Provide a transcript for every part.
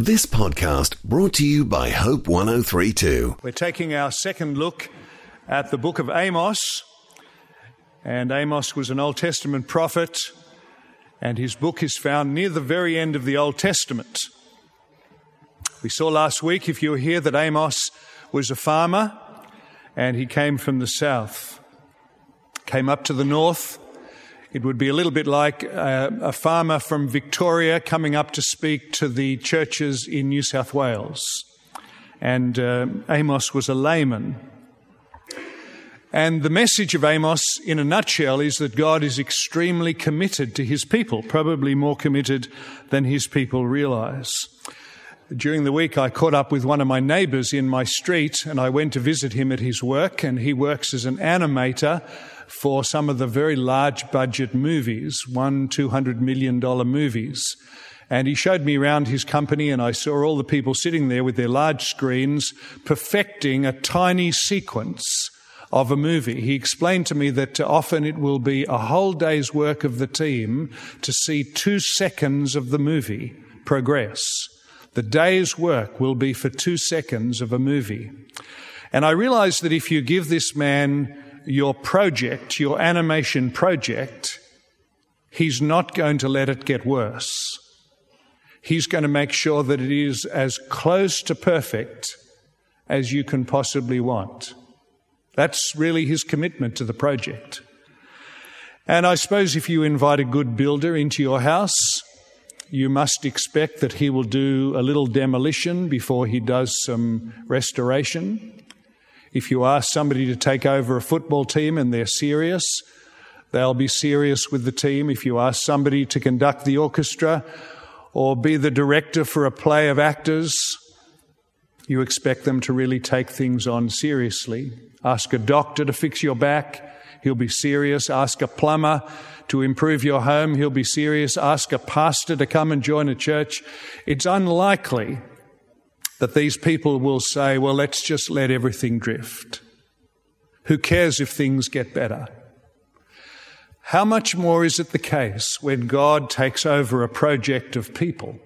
This podcast brought to you by Hope 1032. We're taking our second look at the book of Amos. And Amos was an Old Testament prophet, and his book is found near the very end of the Old Testament. We saw last week, if you were here, that Amos was a farmer and he came from the south, came up to the north. It would be a little bit like a, a farmer from Victoria coming up to speak to the churches in New South Wales. And uh, Amos was a layman. And the message of Amos, in a nutshell, is that God is extremely committed to his people, probably more committed than his people realize. During the week, I caught up with one of my neighbors in my street and I went to visit him at his work and he works as an animator for some of the very large budget movies, one, two hundred million dollar movies. And he showed me around his company and I saw all the people sitting there with their large screens perfecting a tiny sequence of a movie. He explained to me that often it will be a whole day's work of the team to see two seconds of the movie progress. The day's work will be for two seconds of a movie. And I realized that if you give this man your project, your animation project, he's not going to let it get worse. He's going to make sure that it is as close to perfect as you can possibly want. That's really his commitment to the project. And I suppose if you invite a good builder into your house, you must expect that he will do a little demolition before he does some restoration. If you ask somebody to take over a football team and they're serious, they'll be serious with the team. If you ask somebody to conduct the orchestra or be the director for a play of actors, you expect them to really take things on seriously. Ask a doctor to fix your back, he'll be serious. Ask a plumber to improve your home, he'll be serious. Ask a pastor to come and join a church. It's unlikely that these people will say, well, let's just let everything drift. Who cares if things get better? How much more is it the case when God takes over a project of people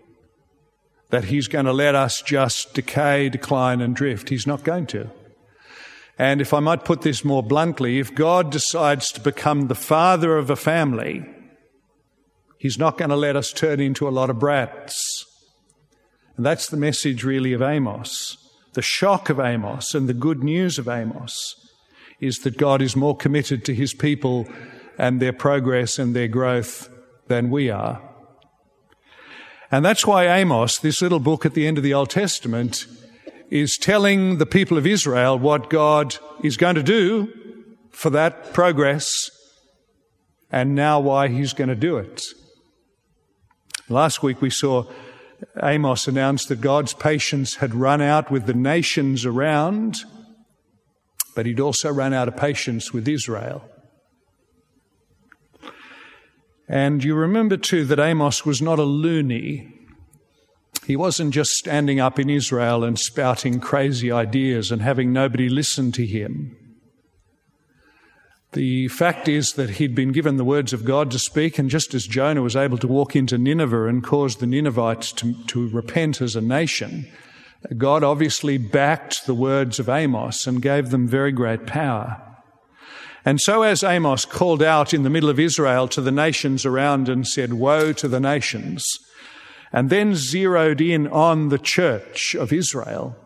that He's going to let us just decay, decline, and drift? He's not going to. And if I might put this more bluntly, if God decides to become the father of a family, He's not going to let us turn into a lot of brats. And that's the message really of Amos. The shock of Amos and the good news of Amos is that God is more committed to his people and their progress and their growth than we are. And that's why Amos, this little book at the end of the Old Testament, is telling the people of Israel what God is going to do for that progress and now why he's going to do it. Last week we saw Amos announced that God's patience had run out with the nations around, but he'd also run out of patience with Israel. And you remember too that Amos was not a loony. He wasn't just standing up in Israel and spouting crazy ideas and having nobody listen to him. The fact is that he'd been given the words of God to speak, and just as Jonah was able to walk into Nineveh and cause the Ninevites to, to repent as a nation, God obviously backed the words of Amos and gave them very great power. And so, as Amos called out in the middle of Israel to the nations around and said, Woe to the nations, and then zeroed in on the church of Israel.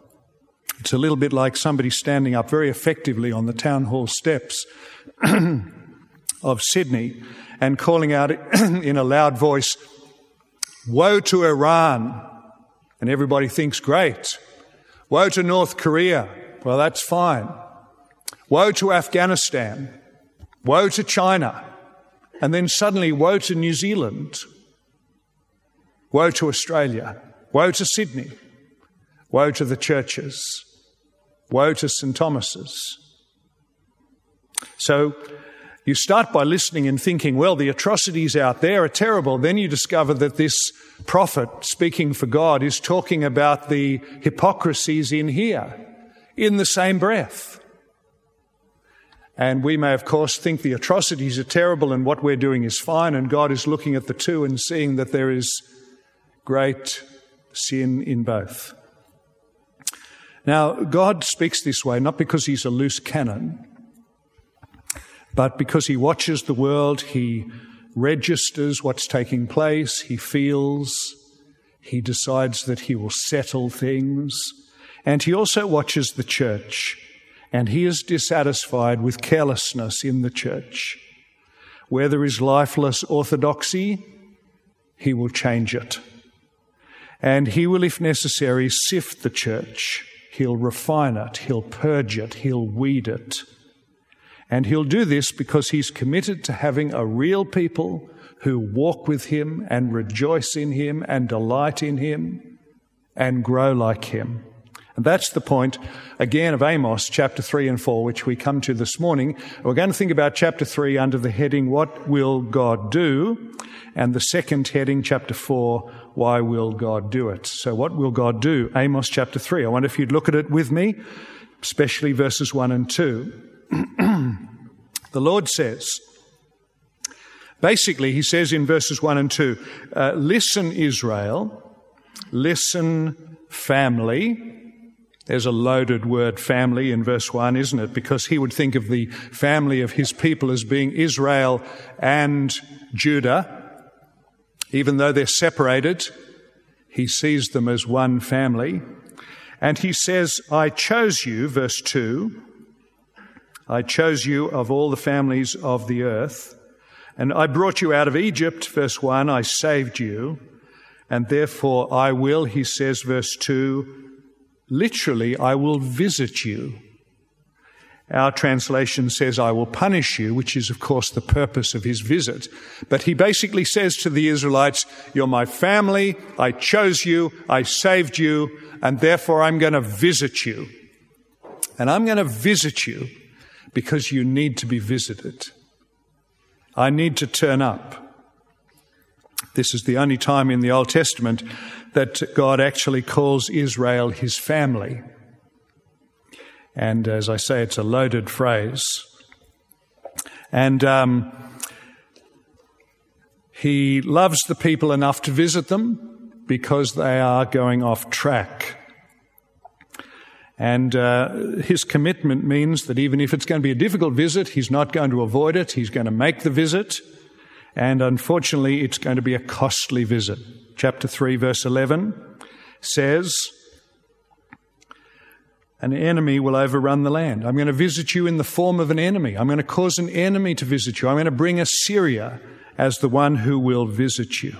It's a little bit like somebody standing up very effectively on the town hall steps of Sydney and calling out in a loud voice, Woe to Iran! And everybody thinks, great. Woe to North Korea! Well, that's fine. Woe to Afghanistan! Woe to China! And then suddenly, woe to New Zealand! Woe to Australia. Woe to Sydney. Woe to the churches. Woe to St. Thomas's. So you start by listening and thinking, well, the atrocities out there are terrible. Then you discover that this prophet speaking for God is talking about the hypocrisies in here in the same breath. And we may, of course, think the atrocities are terrible and what we're doing is fine, and God is looking at the two and seeing that there is great sin in both. Now, God speaks this way not because he's a loose cannon, but because he watches the world, he registers what's taking place, he feels, he decides that he will settle things, and he also watches the church, and he is dissatisfied with carelessness in the church. Where there is lifeless orthodoxy, he will change it. And he will, if necessary, sift the church. He'll refine it. He'll purge it. He'll weed it. And he'll do this because he's committed to having a real people who walk with him and rejoice in him and delight in him and grow like him. And that's the point, again, of Amos chapter 3 and 4, which we come to this morning. We're going to think about chapter 3 under the heading, What Will God Do? And the second heading, chapter 4, Why Will God Do It? So, what will God do? Amos chapter 3. I wonder if you'd look at it with me, especially verses 1 and 2. the Lord says, basically, he says in verses 1 and 2, uh, Listen, Israel, listen, family, there's a loaded word family in verse 1, isn't it? Because he would think of the family of his people as being Israel and Judah. Even though they're separated, he sees them as one family. And he says, I chose you, verse 2. I chose you of all the families of the earth. And I brought you out of Egypt, verse 1. I saved you. And therefore I will, he says, verse 2, Literally, I will visit you. Our translation says, I will punish you, which is, of course, the purpose of his visit. But he basically says to the Israelites, You're my family, I chose you, I saved you, and therefore I'm going to visit you. And I'm going to visit you because you need to be visited. I need to turn up. This is the only time in the Old Testament that God actually calls Israel his family. And as I say, it's a loaded phrase. And um, he loves the people enough to visit them because they are going off track. And uh, his commitment means that even if it's going to be a difficult visit, he's not going to avoid it. He's going to make the visit. And unfortunately, it's going to be a costly visit chapter 3, verse 11 says, An enemy will overrun the land. I'm going to visit you in the form of an enemy. I'm going to cause an enemy to visit you. I'm going to bring Assyria as the one who will visit you.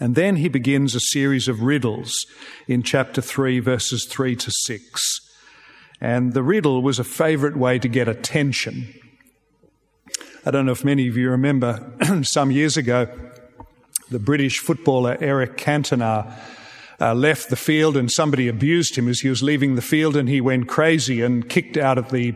And then he begins a series of riddles in chapter 3, verses 3 to 6. And the riddle was a favorite way to get attention. I don't know if many of you remember some years ago, the British footballer Eric Cantona uh, left the field and somebody abused him as he was leaving the field and he went crazy and kicked out at the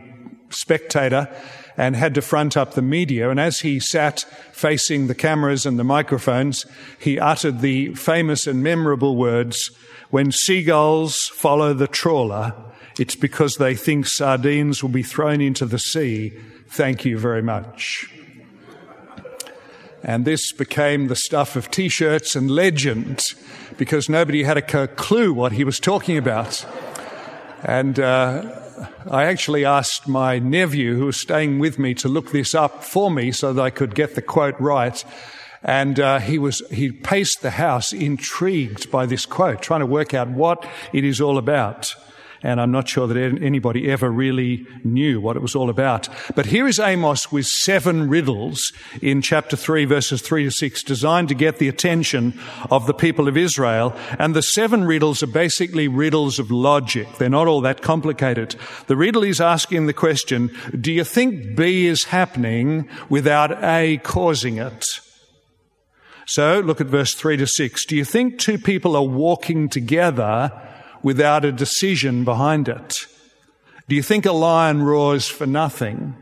spectator and had to front up the media. And as he sat facing the cameras and the microphones, he uttered the famous and memorable words, when seagulls follow the trawler, it's because they think sardines will be thrown into the sea. Thank you very much. And this became the stuff of t shirts and legend because nobody had a clue what he was talking about. And uh, I actually asked my nephew, who was staying with me, to look this up for me so that I could get the quote right. And uh, he was he paced the house, intrigued by this quote, trying to work out what it is all about and I'm not sure that anybody ever really knew what it was all about. But here is Amos with seven riddles in chapter 3, verses 3 to 6, designed to get the attention of the people of Israel. And the seven riddles are basically riddles of logic. They're not all that complicated. The riddle is asking the question, do you think B is happening without A causing it? So look at verse 3 to 6. Do you think two people are walking together without a decision behind it? Do you think a lion roars for nothing?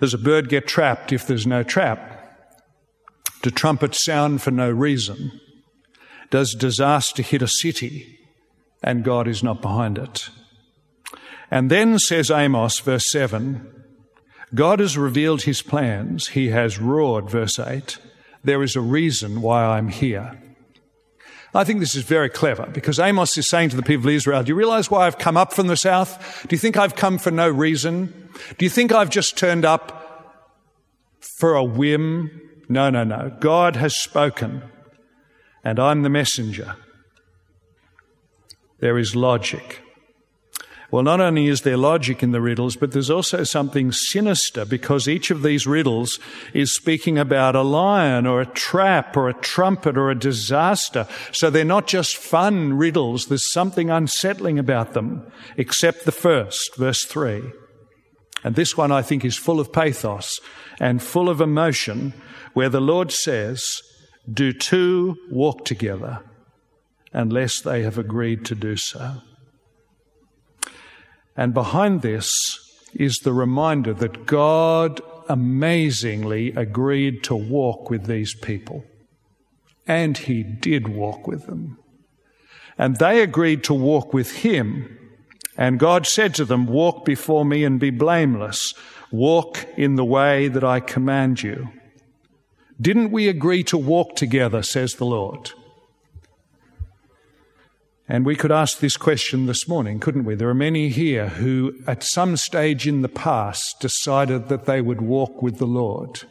Does a bird get trapped if there's no trap? Do trumpets sound for no reason? Does disaster hit a city and God is not behind it? And then says Amos, verse 7, God has revealed his plans. He has roared, verse 8. There is a reason why I'm here. I think this is very clever because Amos is saying to the people of Israel, do you realize why I've come up from the south? Do you think I've come for no reason? Do you think I've just turned up for a whim? No, no, no. God has spoken and I'm the messenger. There is logic. Well, not only is there logic in the riddles, but there's also something sinister because each of these riddles is speaking about a lion or a trap or a trumpet or a disaster. So they're not just fun riddles. There's something unsettling about them, except the first, verse three. And this one I think is full of pathos and full of emotion where the Lord says, do two walk together unless they have agreed to do so? And behind this is the reminder that God amazingly agreed to walk with these people. And He did walk with them. And they agreed to walk with Him. And God said to them, Walk before me and be blameless. Walk in the way that I command you. Didn't we agree to walk together, says the Lord? And we could ask this question this morning, couldn't we? There are many here who, at some stage in the past, decided that they would walk with the Lord.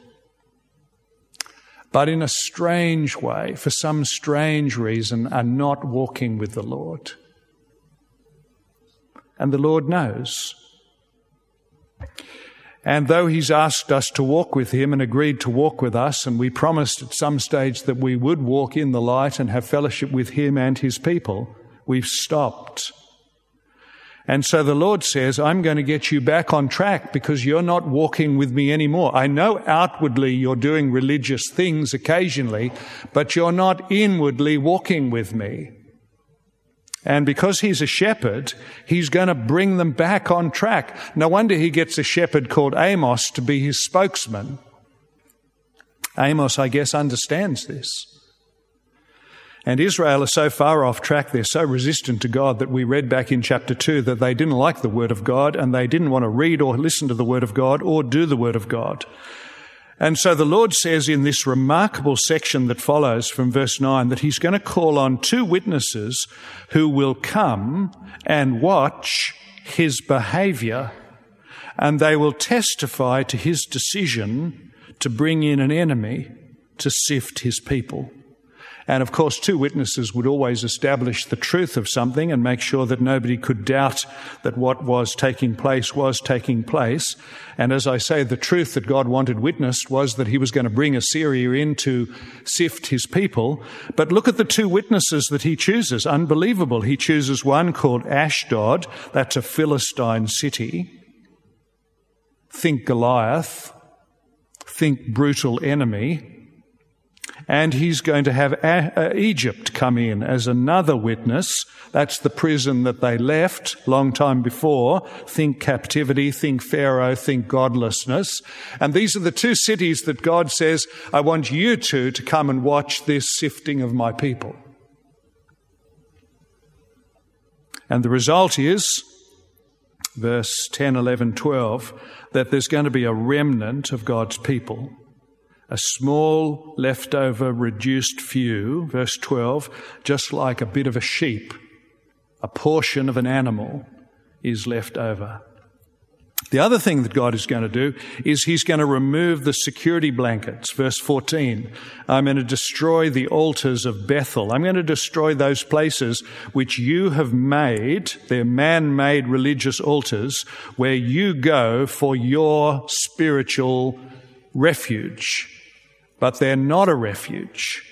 But in a strange way, for some strange reason, are not walking with the Lord. And the Lord knows. And though He's asked us to walk with Him and agreed to walk with us, and we promised at some stage that we would walk in the light and have fellowship with Him and His people, We've stopped. And so the Lord says, I'm going to get you back on track because you're not walking with me anymore. I know outwardly you're doing religious things occasionally, but you're not inwardly walking with me. And because he's a shepherd, he's going to bring them back on track. No wonder he gets a shepherd called Amos to be his spokesman. Amos, I guess, understands this. And Israel is so far off track, they're so resistant to God that we read back in chapter 2 that they didn't like the Word of God and they didn't want to read or listen to the Word of God or do the Word of God. And so the Lord says in this remarkable section that follows from verse 9 that He's going to call on two witnesses who will come and watch His behavior and they will testify to His decision to bring in an enemy to sift His people. And of course, two witnesses would always establish the truth of something and make sure that nobody could doubt that what was taking place was taking place. And as I say, the truth that God wanted witnessed was that he was going to bring Assyria in to sift his people. But look at the two witnesses that he chooses. Unbelievable. He chooses one called Ashdod. That's a Philistine city. Think Goliath. Think brutal enemy. And he's going to have a- uh, Egypt come in as another witness. That's the prison that they left long time before. Think captivity, think Pharaoh, think godlessness. And these are the two cities that God says, I want you two to come and watch this sifting of my people. And the result is, verse 10, 11, 12, that there's going to be a remnant of God's people a small leftover reduced few, verse 12, just like a bit of a sheep, a portion of an animal is left over. The other thing that God is going to do is He's going to remove the security blankets. Verse 14. I'm going to destroy the altars of Bethel. I'm going to destroy those places which you have made, they're man made religious altars, where you go for your spiritual refuge but they're not a refuge.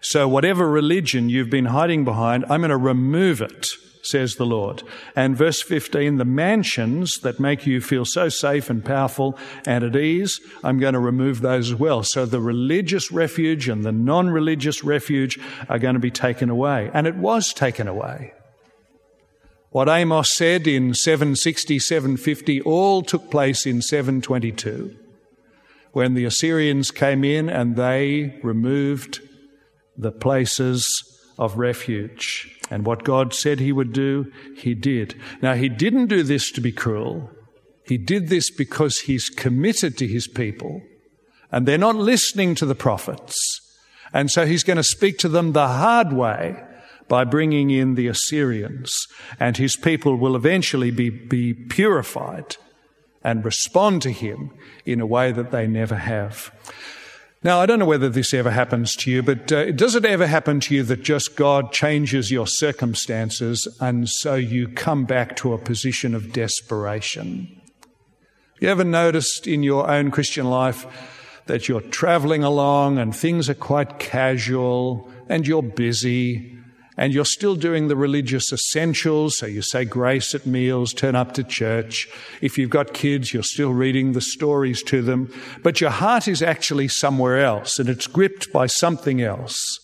So whatever religion you've been hiding behind, I'm going to remove it, says the Lord. And verse 15, the mansions that make you feel so safe and powerful and at ease, I'm going to remove those as well. So the religious refuge and the non-religious refuge are going to be taken away. And it was taken away. What Amos said in 760, 750 all took place in 722 when the Assyrians came in and they removed the places of refuge. And what God said he would do, he did. Now, he didn't do this to be cruel. He did this because he's committed to his people and they're not listening to the prophets And so he's going to speak to them the hard way by bringing in the Assyrians, and his people will eventually be, be purified and respond to him in a way that they never have. Now, I don't know whether this ever happens to you, but uh, does it ever happen to you that just God changes your circumstances and so you come back to a position of desperation? You ever noticed in your own Christian life that you're traveling along and things are quite casual and you're busy and you're still doing the religious essentials. So you say grace at meals, turn up to church. If you've got kids, you're still reading the stories to them, but your heart is actually somewhere else and it's gripped by something else.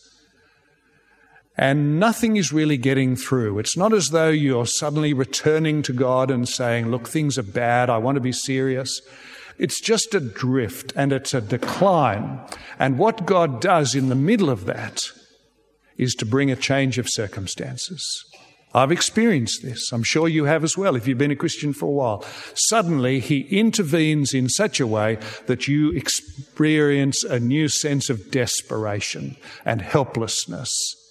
And nothing is really getting through. It's not as though you're suddenly returning to God and saying, look, things are bad. I want to be serious. It's just a drift and it's a decline. And what God does in the middle of that is to bring a change of circumstances. I've experienced this. I'm sure you have as well if you've been a Christian for a while. Suddenly, He intervenes in such a way that you experience a new sense of desperation and helplessness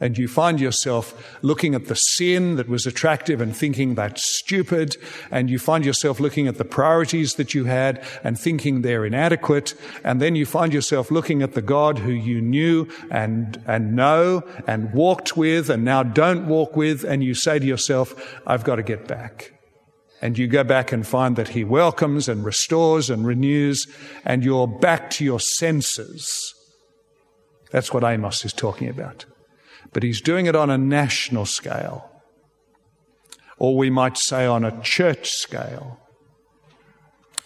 and you find yourself looking at the sin that was attractive and thinking that's stupid, and you find yourself looking at the priorities that you had and thinking they're inadequate, and then you find yourself looking at the God who you knew and, and know and walked with and now don't walk with, and you say to yourself, I've got to get back. And you go back and find that He welcomes and restores and renews, and you're back to your senses. That's what Amos is talking about but he's doing it on a national scale, or we might say on a church scale,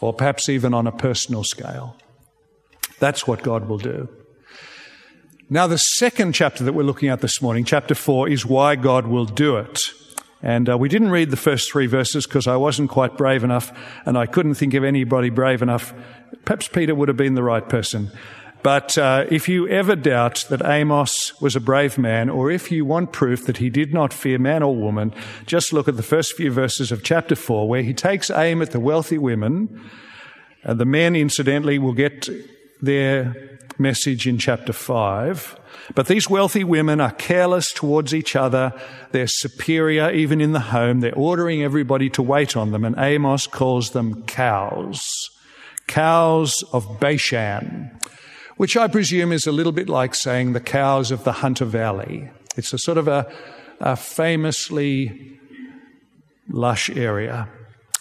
or perhaps even on a personal scale. That's what God will do. Now, the second chapter that we're looking at this morning, chapter four, is why God will do it. And uh, we didn't read the first three verses because I wasn't quite brave enough and I couldn't think of anybody brave enough. Perhaps Peter would have been the right person. But uh, if you ever doubt that Amos was a brave man, or if you want proof that he did not fear man or woman, just look at the first few verses of chapter 4, where he takes aim at the wealthy women. And the men, incidentally, will get their message in chapter 5. But these wealthy women are careless towards each other. They're superior even in the home. They're ordering everybody to wait on them. And Amos calls them cows. Cows of Bashan which I presume is a little bit like saying the cows of the Hunter Valley. It's a sort of a, a famously lush area.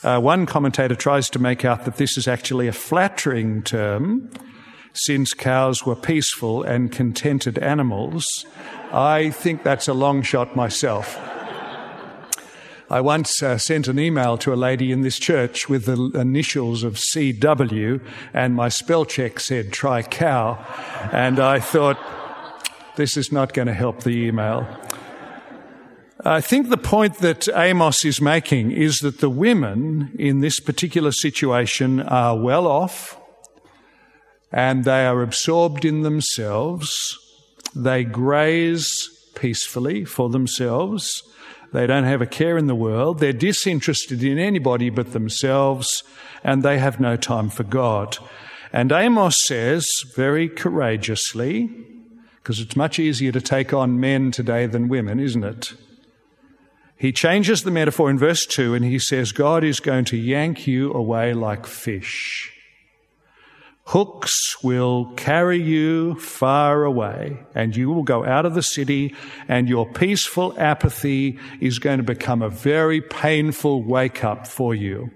Uh, one commentator tries to make out that this is actually a flattering term, since cows were peaceful and contented animals. I think that's a long shot myself. I once uh, sent an email to a lady in this church with the initials of CW, and my spell check said try cow. And I thought, this is not going to help the email. I think the point that Amos is making is that the women in this particular situation are well off and they are absorbed in themselves. They graze peacefully for themselves. They don't have a care in the world. They're disinterested in anybody but themselves, and they have no time for God. And Amos says very courageously, because it's much easier to take on men today than women, isn't it? He changes the metaphor in verse 2 and he says, God is going to yank you away like fish. Hooks will carry you far away, and you will go out of the city, and your peaceful apathy is going to become a very painful wake up for you.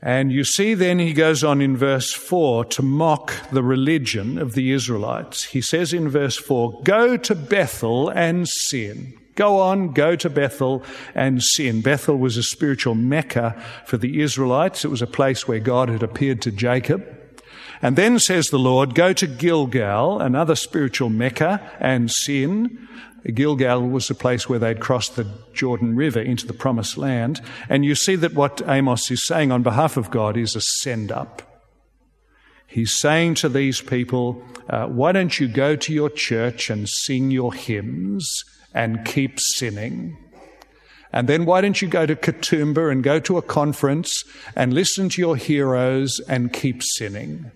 And you see, then he goes on in verse 4 to mock the religion of the Israelites. He says in verse 4, Go to Bethel and sin. Go on, go to Bethel and sin. Bethel was a spiritual Mecca for the Israelites. It was a place where God had appeared to Jacob. And then says the Lord, go to Gilgal, another spiritual Mecca, and sin. Gilgal was the place where they'd crossed the Jordan River into the promised land. And you see that what Amos is saying on behalf of God is a send up. He's saying to these people, uh, why don't you go to your church and sing your hymns and keep sinning. And then why don't you go to Katoomba and go to a conference and listen to your heroes and keep sinning?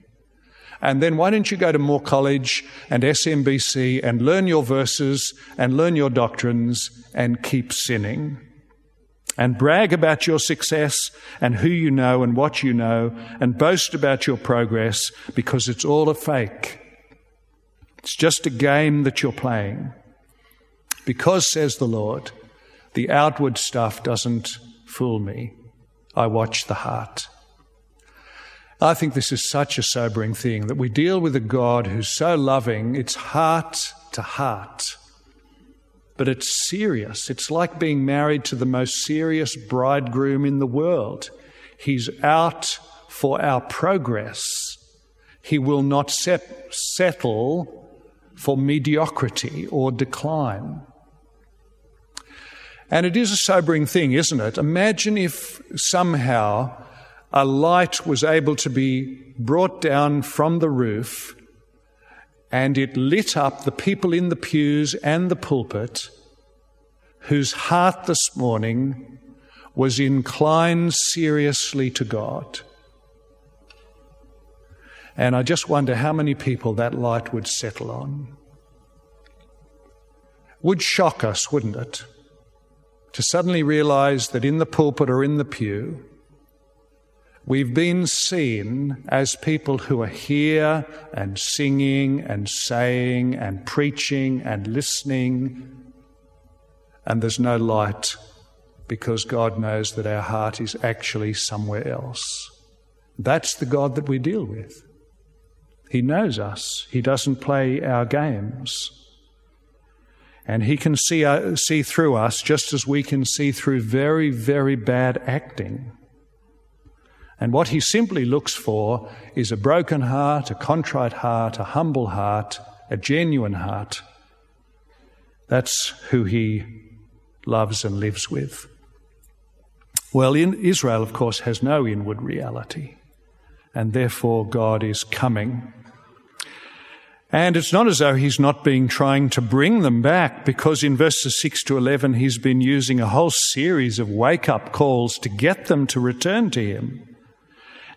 And then why don't you go to Moore College and SMBC and learn your verses and learn your doctrines and keep sinning? And brag about your success and who you know and what you know and boast about your progress because it's all a fake. It's just a game that you're playing. Because, says the Lord, the outward stuff doesn't fool me. I watch the heart. I think this is such a sobering thing that we deal with a God who's so loving, it's heart to heart. But it's serious. It's like being married to the most serious bridegroom in the world. He's out for our progress. He will not set, settle for mediocrity or decline. And it is a sobering thing, isn't it? Imagine if somehow a light was able to be brought down from the roof and it lit up the people in the pews and the pulpit whose heart this morning was inclined seriously to God. And I just wonder how many people that light would settle on. Would shock us, wouldn't it? To suddenly realize that in the pulpit or in the pew, We've been seen as people who are here and singing and saying and preaching and listening, and there's no light because God knows that our heart is actually somewhere else. That's the God that we deal with. He knows us, He doesn't play our games. And He can see, uh, see through us just as we can see through very, very bad acting. And what he simply looks for is a broken heart, a contrite heart, a humble heart, a genuine heart. That's who he loves and lives with. Well, in Israel, of course, has no inward reality, and therefore God is coming. And it's not as though he's not being trying to bring them back, because in verses 6 to 11, he's been using a whole series of wake up calls to get them to return to him.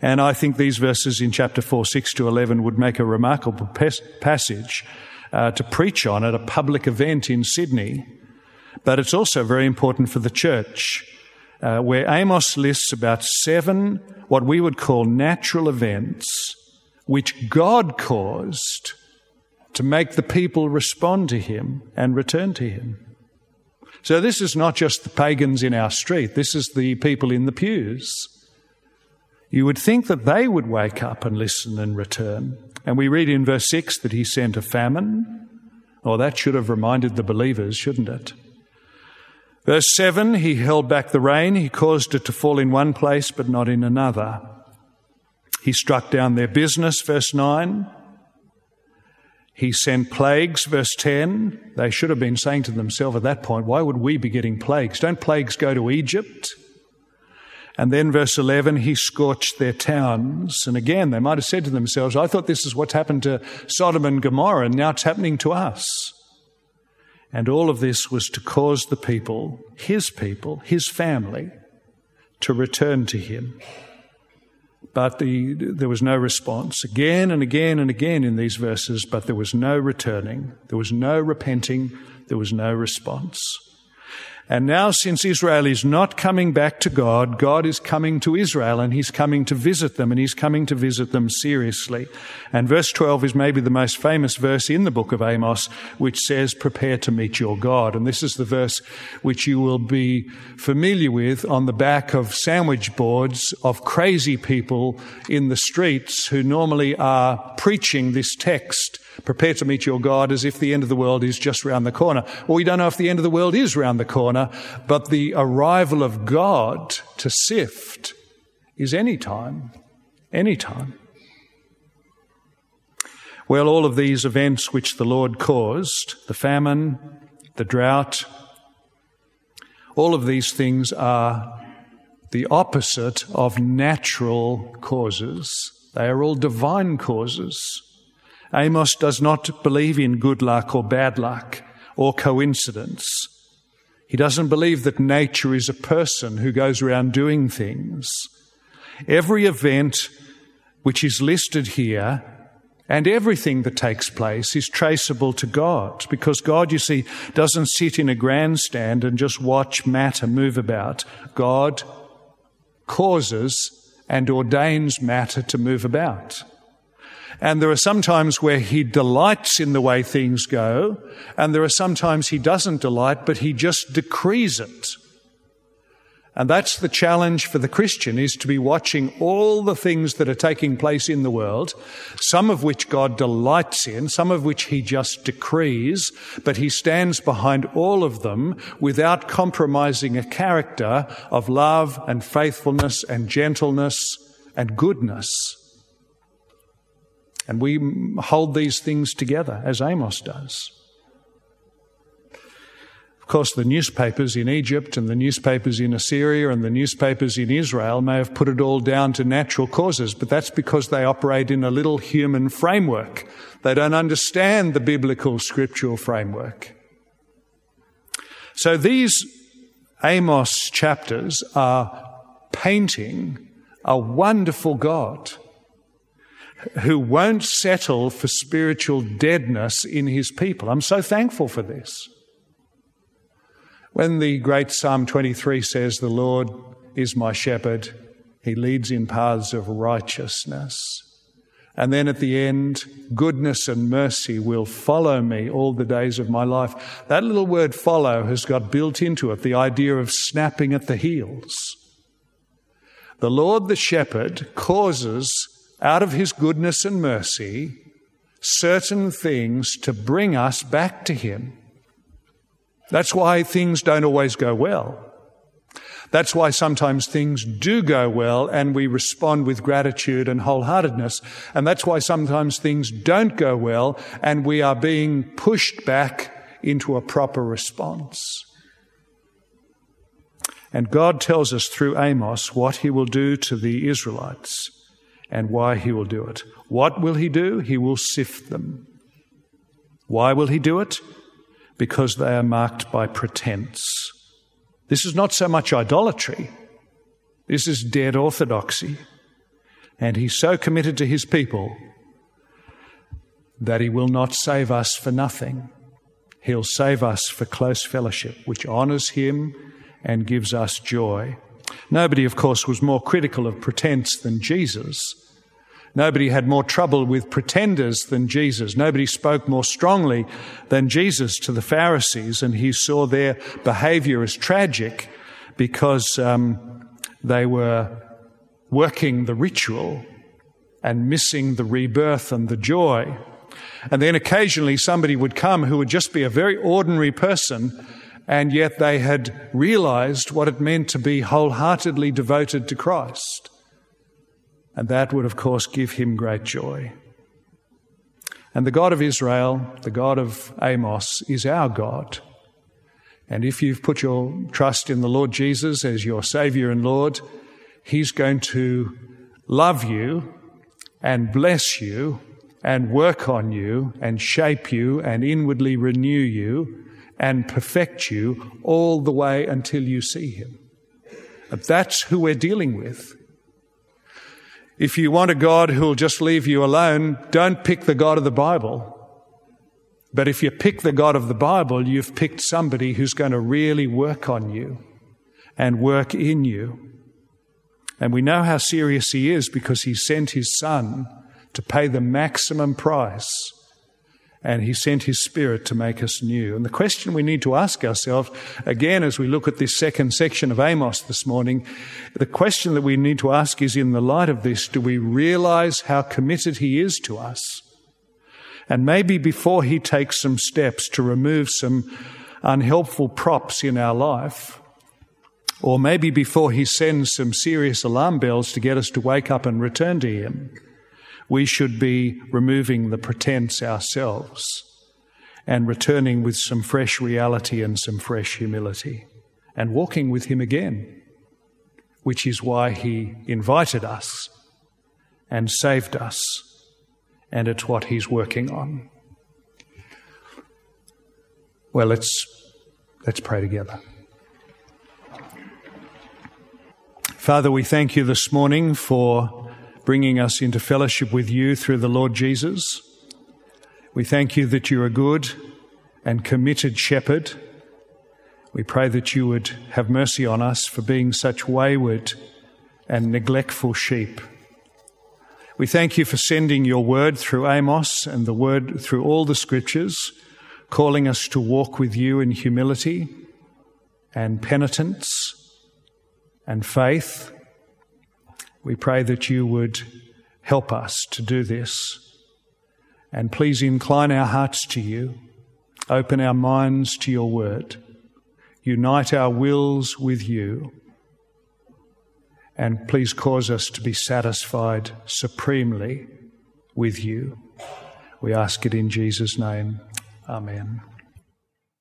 And I think these verses in chapter 4, 6 to 11 would make a remarkable passage uh, to preach on at a public event in Sydney. But it's also very important for the church, uh, where Amos lists about seven what we would call natural events which God caused to make the people respond to Him and return to Him. So this is not just the pagans in our street, this is the people in the pews. You would think that they would wake up and listen and return. And we read in verse 6 that he sent a famine. Oh, that should have reminded the believers, shouldn't it? Verse 7 He held back the rain, he caused it to fall in one place but not in another. He struck down their business, verse 9. He sent plagues, verse 10. They should have been saying to themselves at that point, why would we be getting plagues? Don't plagues go to Egypt? And then verse 11, he scorched their towns. And again, they might have said to themselves, I thought this is what's happened to Sodom and Gomorrah, and now it's happening to us. And all of this was to cause the people, his people, his family, to return to him. But the, there was no response. Again and again and again in these verses, but there was no returning. There was no repenting. There was no response. And now, since Israel is not coming back to God, God is coming to Israel and He's coming to visit them and He's coming to visit them seriously. And verse 12 is maybe the most famous verse in the book of Amos, which says, prepare to meet your God. And this is the verse which you will be familiar with on the back of sandwich boards of crazy people in the streets who normally are preaching this text Prepare to meet your God as if the end of the world is just round the corner. Well, we don't know if the end of the world is round the corner, but the arrival of God to sift is any time. Any time. Well, all of these events which the Lord caused, the famine, the drought, all of these things are the opposite of natural causes. They are all divine causes. Amos does not believe in good luck or bad luck or coincidence. He doesn't believe that nature is a person who goes around doing things. Every event which is listed here And everything that takes place is traceable to God because God, you see, doesn't sit in a grandstand and just watch matter move about. God causes and ordains matter to move about. And there are some times where he delights in the way things go, and there are some times he doesn't delight, but he just decrees it. And that's the challenge for the Christian is to be watching all the things that are taking place in the world, some of which God delights in, some of which he just decrees, but he stands behind all of them without compromising a character of love and faithfulness and gentleness and goodness. And we hold these things together as Amos does Of course, the newspapers in Egypt and the newspapers in Assyria and the newspapers in Israel may have put it all down to natural causes, but that's because they operate in a little human framework. They don't understand the biblical scriptural framework. So these Amos chapters are painting a wonderful God who won't settle for spiritual deadness in his people. I'm so thankful for this. When the great Psalm 23 says, The Lord is my shepherd, he leads in paths of righteousness. And then at the end, goodness and mercy will follow me all the days of my life. That little word follow has got built into it the idea of snapping at the heels. The Lord the shepherd causes out of his goodness and mercy certain things to bring us back to him. That's why things don't always go well. That's why sometimes things do go well and we respond with gratitude and wholeheartedness. And that's why sometimes things don't go well and we are being pushed back into a proper response. And God tells us through Amos what he will do to the Israelites and why he will do it. What will he do? He will sift them. Why will he do it? because they are marked by pretense. This is not so much idolatry, this is dead orthodoxy. And he's so committed to his people that he will not save us for nothing. He'll save us for close fellowship, which honors him and gives us joy. Nobody, of course, was more critical of pretense than Jesus. Nobody had more trouble with pretenders than Jesus. Nobody spoke more strongly than Jesus to the Pharisees, and he saw their behavior as tragic because um, they were working the ritual and missing the rebirth and the joy. And then occasionally somebody would come who would just be a very ordinary person, and yet they had realized what it meant to be wholeheartedly devoted to Christ. And that would, of course, give him great joy. And the God of Israel, the God of Amos, is our God. And if you've put your trust in the Lord Jesus as your Savior and Lord, He's going to love you and bless you and work on you and shape you and inwardly renew you and perfect you all the way until you see Him. That's who we're dealing with. If you want a God who'll just leave you alone, don't pick the God of the Bible. But if you pick the God of the Bible, you've picked somebody who's going to really work on you and work in you. And we know how serious he is because he sent his son to pay the maximum price and he sent his spirit to make us new. And the question we need to ask ourselves, again, as we look at this second section of Amos this morning, the question that we need to ask is in the light of this, do we realize how committed he is to us? And maybe before he takes some steps to remove some unhelpful props in our life, or maybe before he sends some serious alarm bells to get us to wake up and return to him, we should be removing the pretense ourselves and returning with some fresh reality and some fresh humility and walking with Him again, which is why He invited us and saved us, and it's what He's working on. Well, let's, let's pray together. Father, we thank you this morning for bringing us into fellowship with you through the Lord Jesus. We thank you that you're a good and committed shepherd. We pray that you would have mercy on us for being such wayward and neglectful sheep. We thank you for sending your word through Amos and the word through all the scriptures, calling us to walk with you in humility and penitence and faith. We pray that you would help us to do this. And please incline our hearts to you, open our minds to your word, unite our wills with you, and please cause us to be satisfied supremely with you. We ask it in Jesus' name. Amen.